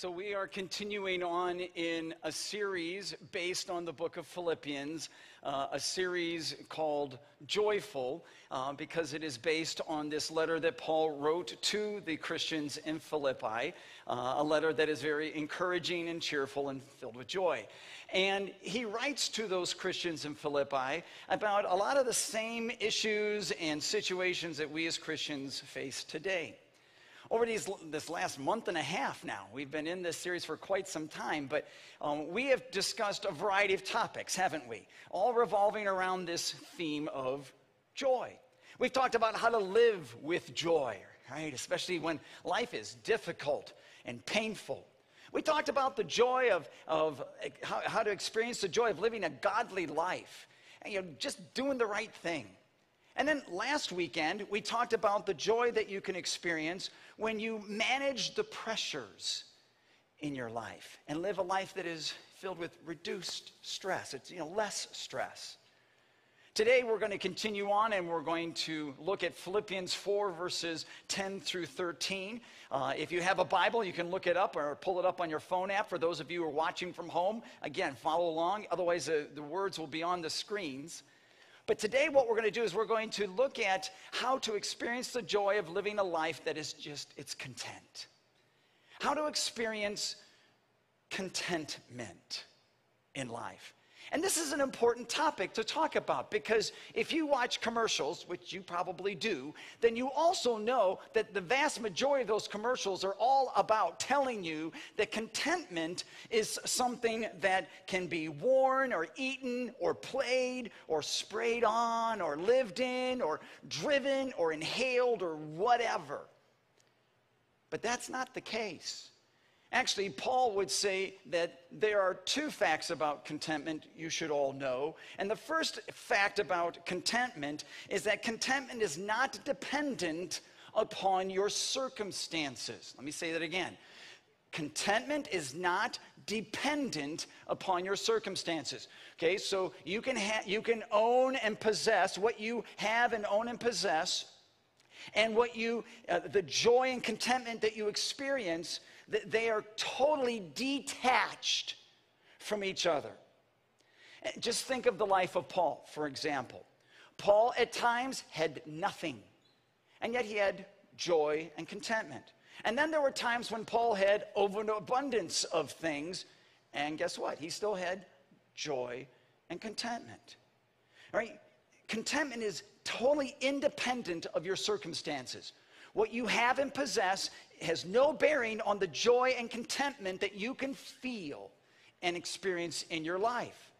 So, we are continuing on in a series based on the book of Philippians, uh, a series called Joyful, uh, because it is based on this letter that Paul wrote to the Christians in Philippi, uh, a letter that is very encouraging and cheerful and filled with joy. And he writes to those Christians in Philippi about a lot of the same issues and situations that we as Christians face today over these, this last month and a half now. We've been in this series for quite some time, but um, we have discussed a variety of topics, haven't we? All revolving around this theme of joy. We've talked about how to live with joy, right? Especially when life is difficult and painful. We talked about the joy of, of how, how to experience the joy of living a godly life, and, you know, just doing the right thing. And then last weekend, we talked about the joy that you can experience when you manage the pressures in your life and live a life that is filled with reduced stress. It's, you know, less stress. Today, we're going to continue on and we're going to look at Philippians 4, verses 10 through 13. Uh, if you have a Bible, you can look it up or pull it up on your phone app. For those of you who are watching from home, again, follow along. Otherwise, uh, the words will be on the screens. But today, what we're going to do is we're going to look at how to experience the joy of living a life that is just, it's content. How to experience contentment in life. And this is an important topic to talk about because if you watch commercials, which you probably do, then you also know that the vast majority of those commercials are all about telling you that contentment is something that can be worn or eaten or played or sprayed on or lived in or driven or inhaled or whatever. But that's not the case. Actually, Paul would say that there are two facts about contentment you should all know. And the first fact about contentment is that contentment is not dependent upon your circumstances. Let me say that again. Contentment is not dependent upon your circumstances. Okay, so you can, ha- you can own and possess what you have and own and possess, and what you, uh, the joy and contentment that you experience they are totally detached from each other. Just think of the life of Paul, for example. Paul at times had nothing, and yet he had joy and contentment. And then there were times when Paul had overabundance of things, and guess what? He still had joy and contentment. Right? Contentment is totally independent of your circumstances. What you have and possess has no bearing on the joy and contentment that you can feel and experience in your life.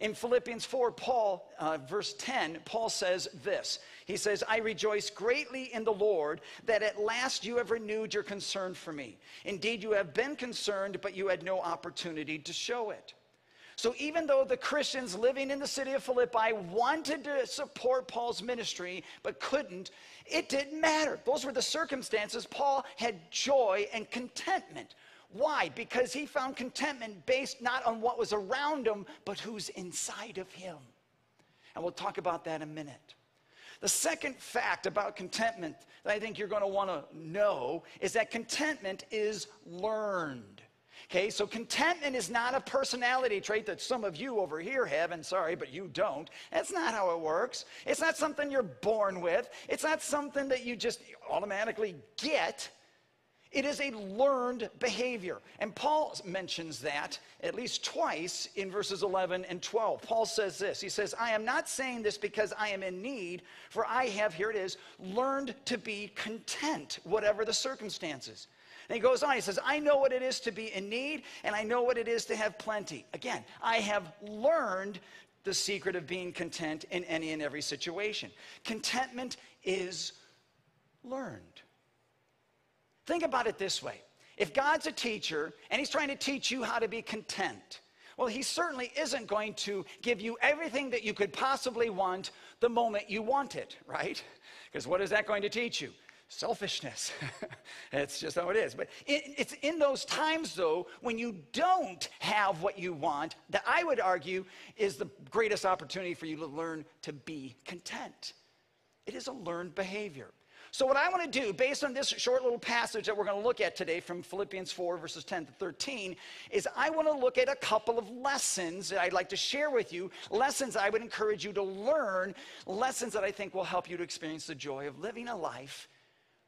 In Philippians 4, Paul, uh, verse 10, Paul says this. He says, I rejoice greatly in the Lord that at last you have renewed your concern for me. Indeed, you have been concerned, but you had no opportunity to show it. So even though the Christians living in the city of Philippi wanted to support Paul's ministry but couldn't, it didn't matter. Those were the circumstances. Paul had joy and contentment. Why? Because he found contentment based not on what was around him, but who's inside of him. And we'll talk about that in a minute. The second fact about contentment that I think you're going to want to know is that contentment is learned. Okay, so contentment is not a personality trait that some of you over here have, and sorry, but you don't. That's not how it works. It's not something you're born with, it's not something that you just automatically get. It is a learned behavior. And Paul mentions that at least twice in verses 11 and 12. Paul says this He says, I am not saying this because I am in need, for I have, here it is, learned to be content, whatever the circumstances. And he goes on, he says, I know what it is to be in need, and I know what it is to have plenty. Again, I have learned the secret of being content in any and every situation. Contentment is learned. Think about it this way if God's a teacher and he's trying to teach you how to be content, well, he certainly isn't going to give you everything that you could possibly want the moment you want it, right? Because what is that going to teach you? Selfishness. it's just how it is. But it, it's in those times, though, when you don't have what you want, that I would argue is the greatest opportunity for you to learn to be content. It is a learned behavior. So, what I want to do, based on this short little passage that we're going to look at today from Philippians 4, verses 10 to 13, is I want to look at a couple of lessons that I'd like to share with you. Lessons I would encourage you to learn, lessons that I think will help you to experience the joy of living a life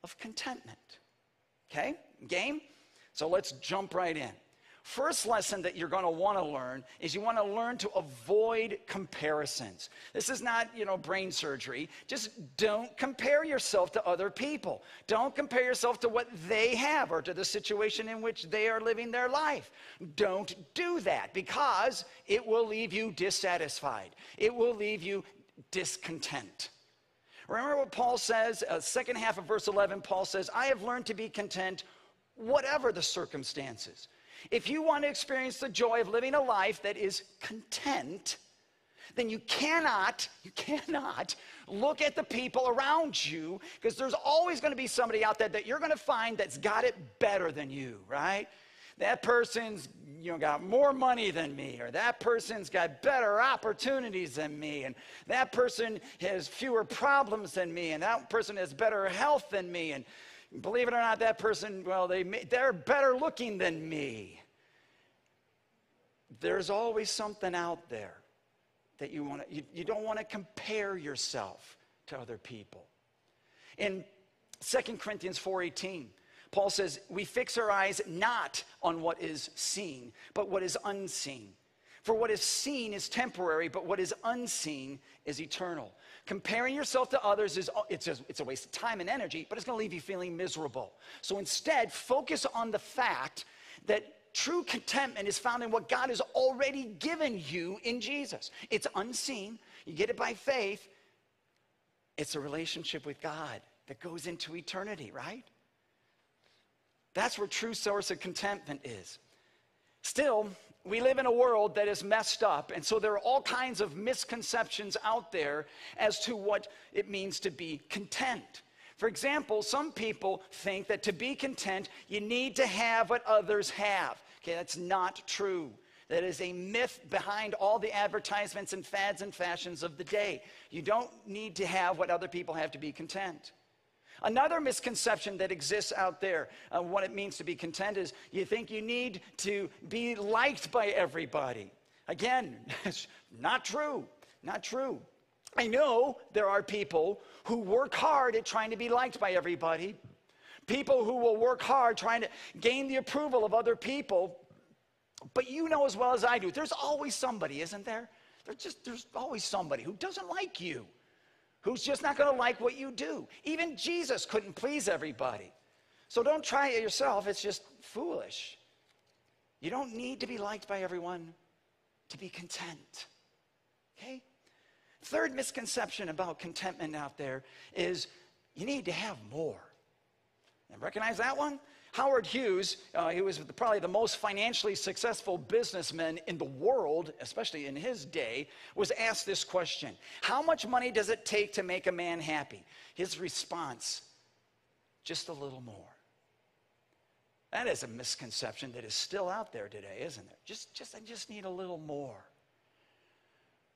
of contentment. Okay? Game? So, let's jump right in. First lesson that you're going to want to learn is you want to learn to avoid comparisons. This is not, you know, brain surgery. Just don't compare yourself to other people. Don't compare yourself to what they have or to the situation in which they are living their life. Don't do that because it will leave you dissatisfied. It will leave you discontent. Remember what Paul says, uh, second half of verse 11, Paul says, I have learned to be content whatever the circumstances. If you want to experience the joy of living a life that is content, then you cannot, you cannot look at the people around you because there's always going to be somebody out there that you're going to find that's got it better than you, right? That person's you know got more money than me or that person's got better opportunities than me and that person has fewer problems than me and that person has better health than me and Believe it or not, that person, well, they, they're better looking than me. There's always something out there that you want to, you, you don't want to compare yourself to other people. In 2 Corinthians 4:18, Paul says, "We fix our eyes not on what is seen, but what is unseen. For what is seen is temporary, but what is unseen is eternal." Comparing yourself to others is it's a, it's a waste of time and energy, but it's going to leave you feeling miserable. So instead, focus on the fact that true contentment is found in what God has already given you in Jesus. It's unseen. You get it by faith. It's a relationship with God that goes into eternity, right? That's where true source of contentment is. Still, we live in a world that is messed up, and so there are all kinds of misconceptions out there as to what it means to be content. For example, some people think that to be content, you need to have what others have. Okay, that's not true. That is a myth behind all the advertisements and fads and fashions of the day. You don't need to have what other people have to be content. Another misconception that exists out there, uh, what it means to be content, is you think you need to be liked by everybody. Again, it's not true. Not true. I know there are people who work hard at trying to be liked by everybody, people who will work hard trying to gain the approval of other people. But you know as well as I do, there's always somebody, isn't there? There's just there's always somebody who doesn't like you who's just not going to like what you do. Even Jesus couldn't please everybody. So don't try it yourself, it's just foolish. You don't need to be liked by everyone to be content. Okay? Third misconception about contentment out there is you need to have more. And recognize that one? Howard Hughes, uh, he was probably the most financially successful businessman in the world, especially in his day, was asked this question How much money does it take to make a man happy? His response, just a little more. That is a misconception that is still out there today, isn't it? Just, just, I just need a little more.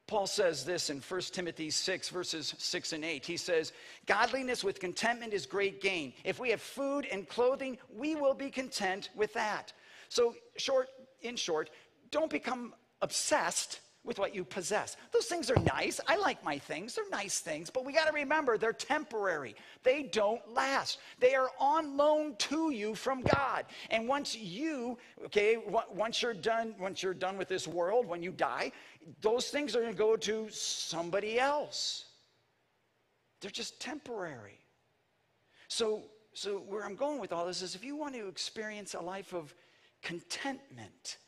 Paul says this in 1 Timothy 6, verses 6 and 8. He says, Godliness with contentment is great gain. If we have food and clothing, we will be content with that. So, short, in short, don't become obsessed with what you possess. Those things are nice. I like my things. They're nice things, but we got to remember they're temporary. They don't last. They are on loan to you from God. And once you, okay, once you're done, once you're done with this world, when you die, those things are going to go to somebody else. They're just temporary. So, so where I'm going with all this is if you want to experience a life of contentment,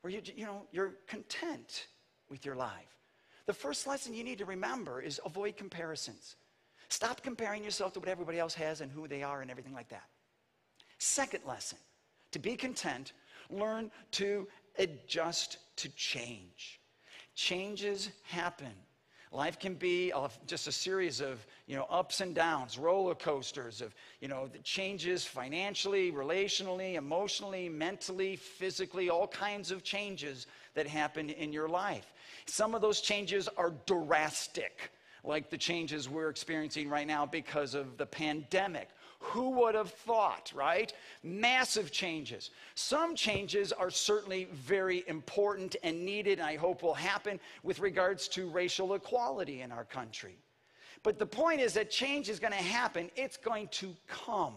where you, you know, you're content with your life, the first lesson you need to remember is avoid comparisons. Stop comparing yourself to what everybody else has and who they are and everything like that. Second lesson, to be content, learn to adjust to change changes happen. Life can be just a series of, you know, ups and downs, roller coasters of, you know, the changes financially, relationally, emotionally, mentally, physically, all kinds of changes that happen in your life. Some of those changes are drastic. like the changes we're experiencing right now because of the pandemic. Who would have thought, right? Massive changes. Some changes are certainly very important and needed, and I hope will happen with regards to racial equality in our country. But the point is that change is going to happen, it's going to come.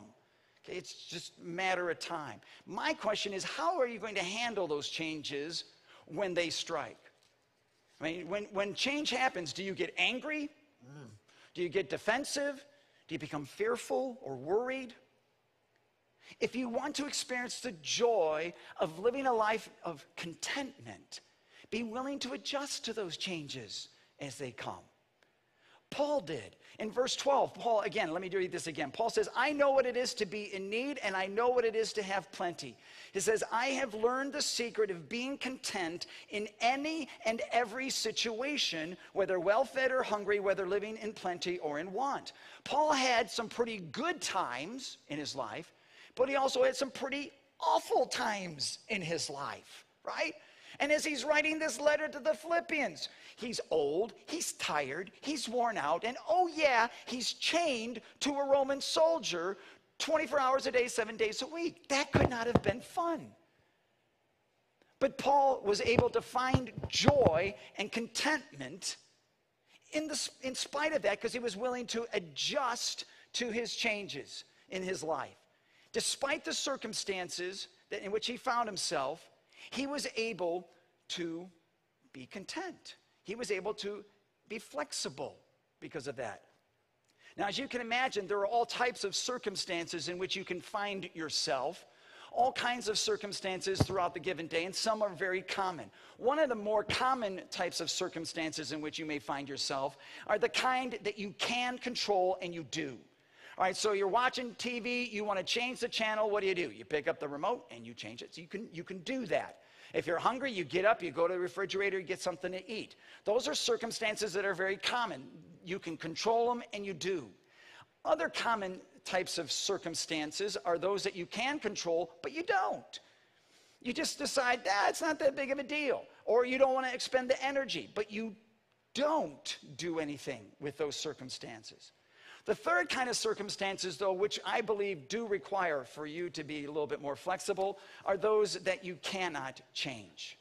It's just a matter of time. My question is how are you going to handle those changes when they strike? I mean, when, when change happens, do you get angry? Mm. Do you get defensive? Do you become fearful or worried? If you want to experience the joy of living a life of contentment, be willing to adjust to those changes as they come. Paul did. In verse 12, Paul, again, let me read this again. Paul says, I know what it is to be in need, and I know what it is to have plenty. He says, I have learned the secret of being content in any and every situation, whether well fed or hungry, whether living in plenty or in want. Paul had some pretty good times in his life, but he also had some pretty awful times in his life, right? And as he's writing this letter to the Philippians, he's old, he's tired, he's worn out, and oh, yeah, he's chained to a Roman soldier 24 hours a day, seven days a week. That could not have been fun. But Paul was able to find joy and contentment in, the, in spite of that because he was willing to adjust to his changes in his life. Despite the circumstances that, in which he found himself, he was able to be content. He was able to be flexible because of that. Now, as you can imagine, there are all types of circumstances in which you can find yourself, all kinds of circumstances throughout the given day, and some are very common. One of the more common types of circumstances in which you may find yourself are the kind that you can control and you do. All right, so you're watching TV, you want to change the channel, what do you do? You pick up the remote and you change it. So you can, you can do that. If you're hungry, you get up, you go to the refrigerator, you get something to eat. Those are circumstances that are very common. You can control them and you do. Other common types of circumstances are those that you can control, but you don't. You just decide, ah, it's not that big of a deal. Or you don't want to expend the energy, but you don't do anything with those circumstances. The third kind of circumstances, though, which I believe do require for you to be a little bit more flexible, are those that you cannot change.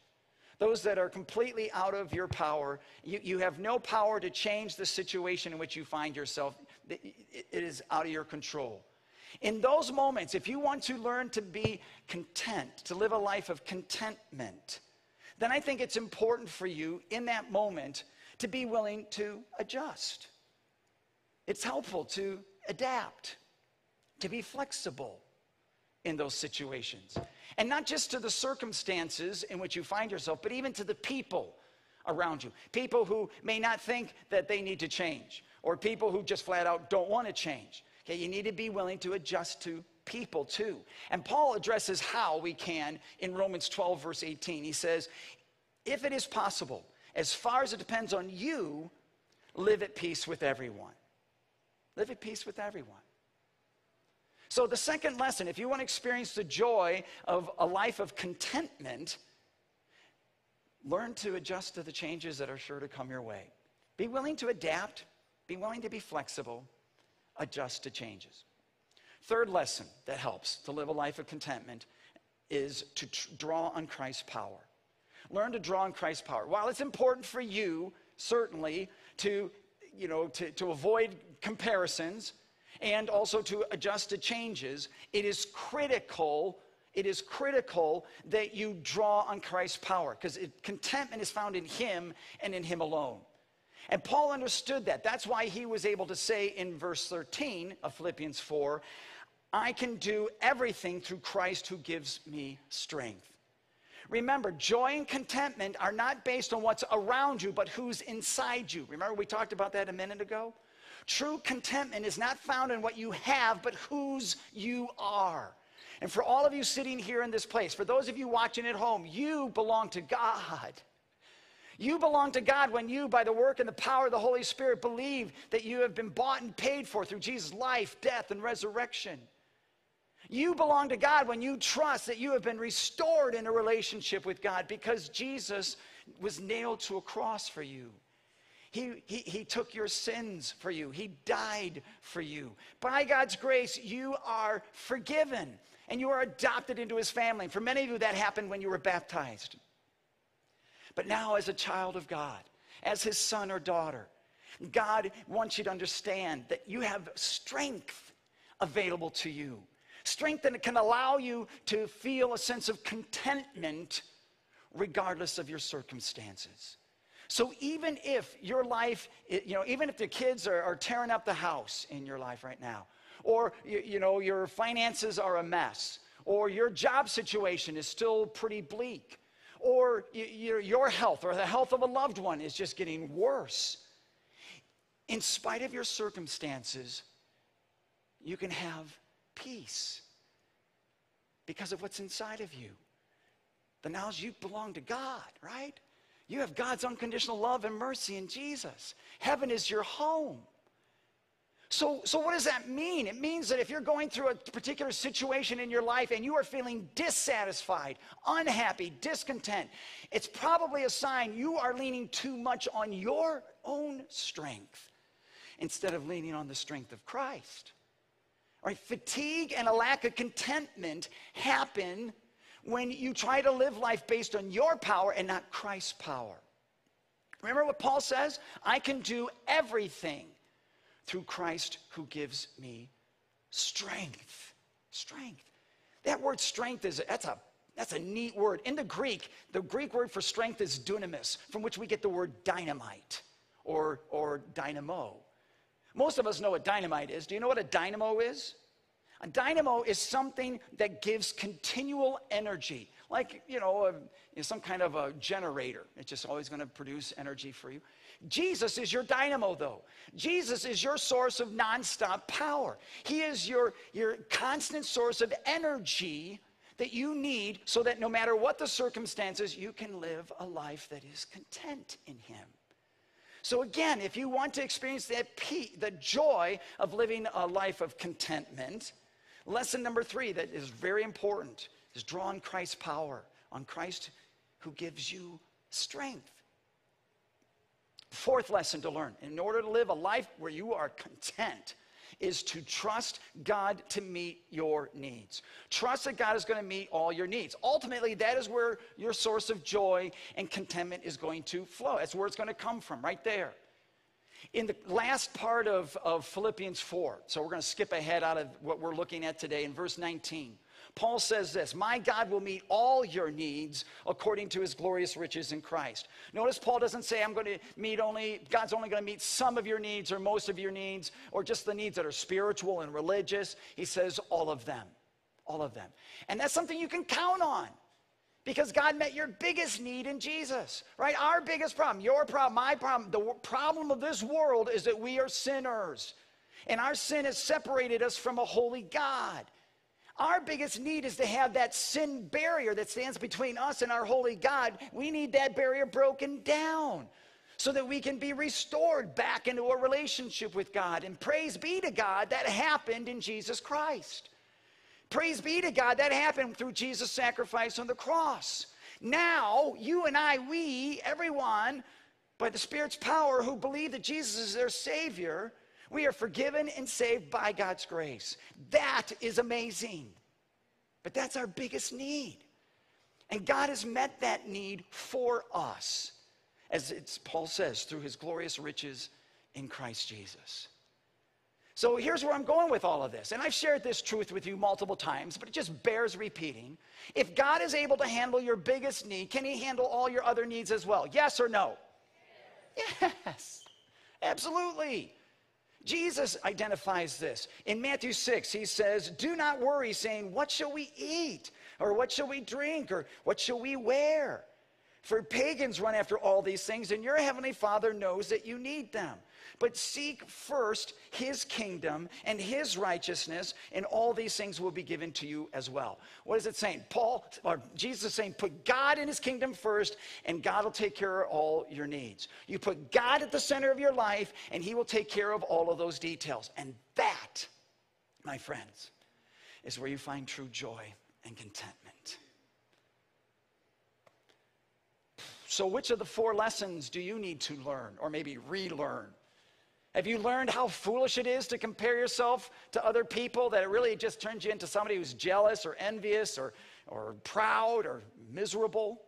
Those that are completely out of your power. You, you have no power to change the situation in which you find yourself, it is out of your control. In those moments, if you want to learn to be content, to live a life of contentment, then I think it's important for you in that moment to be willing to adjust. It's helpful to adapt, to be flexible in those situations. And not just to the circumstances in which you find yourself, but even to the people around you. People who may not think that they need to change, or people who just flat out don't want to change. Okay, you need to be willing to adjust to people too. And Paul addresses how we can in Romans 12, verse 18. He says, If it is possible, as far as it depends on you, live at peace with everyone. Live at peace with everyone. So, the second lesson if you want to experience the joy of a life of contentment, learn to adjust to the changes that are sure to come your way. Be willing to adapt, be willing to be flexible, adjust to changes. Third lesson that helps to live a life of contentment is to tr- draw on Christ's power. Learn to draw on Christ's power. While it's important for you, certainly, to you know, to, to avoid comparisons and also to adjust to changes, it is critical it is critical that you draw on Christ's power because contentment is found in Him and in Him alone. And Paul understood that. That's why he was able to say in verse 13 of Philippians 4 I can do everything through Christ who gives me strength. Remember, joy and contentment are not based on what's around you, but who's inside you. Remember, we talked about that a minute ago? True contentment is not found in what you have, but whose you are. And for all of you sitting here in this place, for those of you watching at home, you belong to God. You belong to God when you, by the work and the power of the Holy Spirit, believe that you have been bought and paid for through Jesus' life, death, and resurrection. You belong to God when you trust that you have been restored in a relationship with God because Jesus was nailed to a cross for you. He, he, he took your sins for you. He died for you. By God's grace, you are forgiven and you are adopted into his family. For many of you, that happened when you were baptized. But now, as a child of God, as his son or daughter, God wants you to understand that you have strength available to you. Strength that can allow you to feel a sense of contentment regardless of your circumstances. So even if your life, you know, even if the kids are, are tearing up the house in your life right now, or you, you know, your finances are a mess, or your job situation is still pretty bleak, or you, your health or the health of a loved one is just getting worse. In spite of your circumstances, you can have peace because of what's inside of you. The knowledge you belong to God, right? You have God's unconditional love and mercy in Jesus. Heaven is your home. So, so what does that mean? It means that if you're going through a particular situation in your life and you are feeling dissatisfied, unhappy, discontent, it's probably a sign you are leaning too much on your own strength instead of leaning on the strength of Christ. Right, fatigue and a lack of contentment happen when you try to live life based on your power and not Christ's power. Remember what Paul says? I can do everything through Christ who gives me strength. Strength. That word strength is that's a that's a neat word. In the Greek, the Greek word for strength is dunamis, from which we get the word dynamite or, or dynamo. Most of us know what dynamite is. Do you know what a dynamo is? A dynamo is something that gives continual energy, like, you know, a, some kind of a generator. It's just always going to produce energy for you. Jesus is your dynamo, though. Jesus is your source of nonstop power. He is your, your constant source of energy that you need so that no matter what the circumstances, you can live a life that is content in Him. So, again, if you want to experience that the joy of living a life of contentment, Lesson number three that is very important is draw on Christ's power, on Christ who gives you strength. Fourth lesson to learn in order to live a life where you are content is to trust God to meet your needs. Trust that God is going to meet all your needs. Ultimately, that is where your source of joy and contentment is going to flow. That's where it's going to come from, right there. In the last part of, of Philippians 4, so we're going to skip ahead out of what we're looking at today in verse 19. Paul says this My God will meet all your needs according to his glorious riches in Christ. Notice Paul doesn't say, I'm going to meet only, God's only going to meet some of your needs or most of your needs or just the needs that are spiritual and religious. He says, all of them. All of them. And that's something you can count on because God met your biggest need in Jesus, right? Our biggest problem, your problem, my problem, the problem of this world is that we are sinners. And our sin has separated us from a holy God. Our biggest need is to have that sin barrier that stands between us and our holy God. We need that barrier broken down so that we can be restored back into a relationship with God. And praise be to God, that happened in Jesus Christ. Praise be to God, that happened through Jesus' sacrifice on the cross. Now, you and I, we, everyone, by the Spirit's power who believe that Jesus is their Savior, we are forgiven and saved by God's grace. That is amazing. But that's our biggest need. And God has met that need for us, as Paul says, through his glorious riches in Christ Jesus. So here's where I'm going with all of this. And I've shared this truth with you multiple times, but it just bears repeating. If God is able to handle your biggest need, can He handle all your other needs as well? Yes or no? Yes, yes. absolutely. Jesus identifies this. In Matthew 6, he says, Do not worry, saying, What shall we eat? Or what shall we drink? Or what shall we wear? For pagans run after all these things, and your heavenly Father knows that you need them. But seek first his kingdom and his righteousness, and all these things will be given to you as well. What is it saying? Paul or Jesus is saying, put God in his kingdom first, and God will take care of all your needs. You put God at the center of your life, and he will take care of all of those details. And that, my friends, is where you find true joy and contentment. So, which of the four lessons do you need to learn or maybe relearn? Have you learned how foolish it is to compare yourself to other people, that it really just turns you into somebody who's jealous or envious or, or proud or miserable?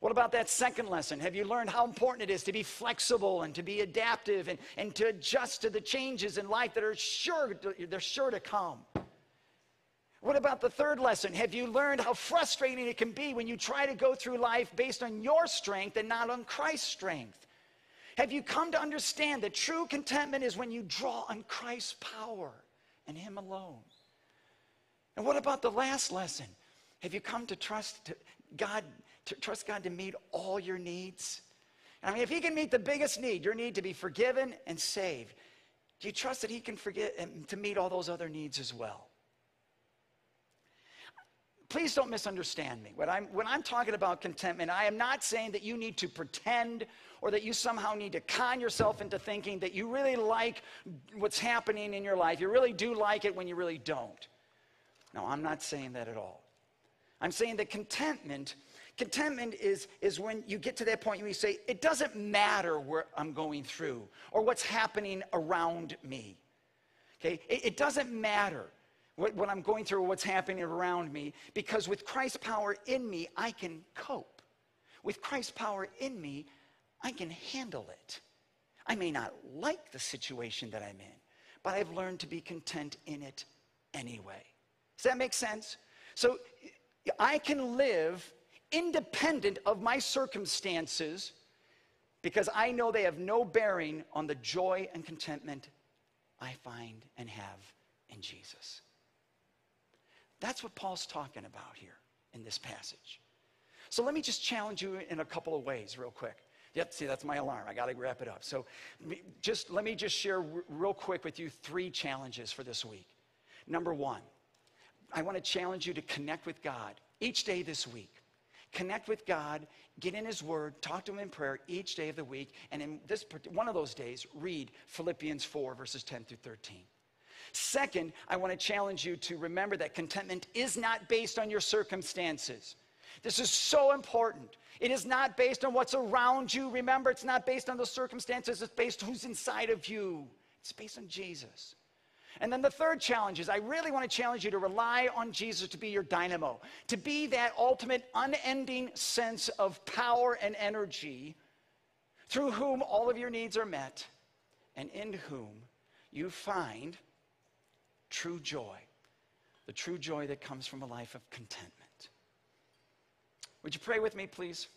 What about that second lesson? Have you learned how important it is to be flexible and to be adaptive and, and to adjust to the changes in life that are sure, they're sure to come? What about the third lesson? Have you learned how frustrating it can be when you try to go through life based on your strength and not on Christ's strength? Have you come to understand that true contentment is when you draw on Christ's power and Him alone? And what about the last lesson? Have you come to trust God, to trust God to meet all your needs? I mean, if He can meet the biggest need, your need to be forgiven and saved, do you trust that He can forget and to meet all those other needs as well? Please don't misunderstand me. When I'm, when I'm talking about contentment, I am not saying that you need to pretend or that you somehow need to con yourself into thinking that you really like what's happening in your life. You really do like it when you really don't. No, I'm not saying that at all. I'm saying that contentment, contentment is, is when you get to that point where you say, it doesn't matter what I'm going through or what's happening around me. Okay? It, it doesn't matter what, what I'm going through, what's happening around me, because with Christ's power in me, I can cope. With Christ's power in me, I can handle it. I may not like the situation that I'm in, but I've learned to be content in it anyway. Does that make sense? So I can live independent of my circumstances because I know they have no bearing on the joy and contentment I find and have in Jesus. That's what Paul's talking about here in this passage. So let me just challenge you in a couple of ways, real quick. Yep, see, that's my alarm. I got to wrap it up. So just let me just share real quick with you three challenges for this week. Number one, I want to challenge you to connect with God each day this week. Connect with God, get in His Word, talk to Him in prayer each day of the week, and in this one of those days, read Philippians 4, verses 10 through 13. Second, I want to challenge you to remember that contentment is not based on your circumstances. This is so important. It is not based on what's around you. Remember, it's not based on the circumstances, it's based on who's inside of you. It's based on Jesus. And then the third challenge is I really want to challenge you to rely on Jesus to be your dynamo, to be that ultimate, unending sense of power and energy through whom all of your needs are met and in whom you find true joy, the true joy that comes from a life of contentment. Would you pray with me, please?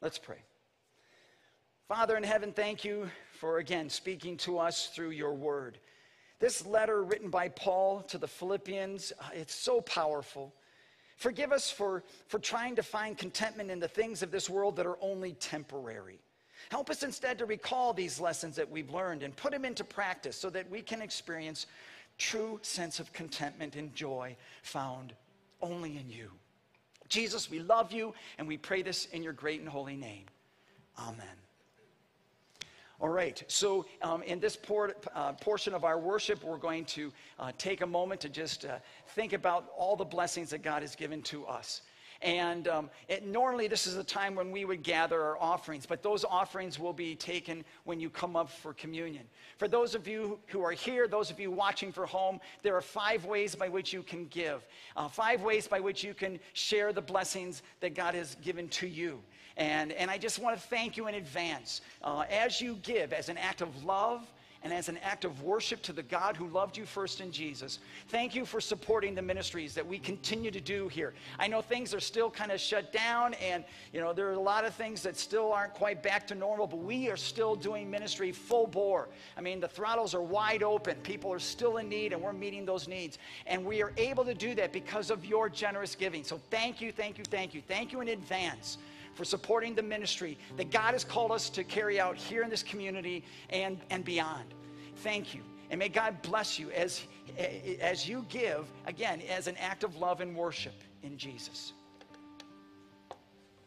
Let's pray. Father in heaven, thank you for again speaking to us through your word. This letter written by Paul to the Philippians, uh, it's so powerful. Forgive us for, for trying to find contentment in the things of this world that are only temporary. Help us instead to recall these lessons that we've learned and put them into practice so that we can experience true sense of contentment and joy found only in you. Jesus, we love you and we pray this in your great and holy name. Amen. All right, so um, in this por- uh, portion of our worship, we're going to uh, take a moment to just uh, think about all the blessings that God has given to us. And um, it, normally, this is a time when we would gather our offerings, but those offerings will be taken when you come up for communion. For those of you who are here, those of you watching for home, there are five ways by which you can give, uh, five ways by which you can share the blessings that God has given to you. And, and I just want to thank you in advance. Uh, as you give, as an act of love, and as an act of worship to the God who loved you first in Jesus. Thank you for supporting the ministries that we continue to do here. I know things are still kind of shut down and you know there are a lot of things that still aren't quite back to normal, but we are still doing ministry full bore. I mean, the throttles are wide open. People are still in need and we're meeting those needs. And we are able to do that because of your generous giving. So thank you, thank you, thank you. Thank you in advance for supporting the ministry that God has called us to carry out here in this community and, and beyond. Thank you. And may God bless you as, as you give, again, as an act of love and worship in Jesus.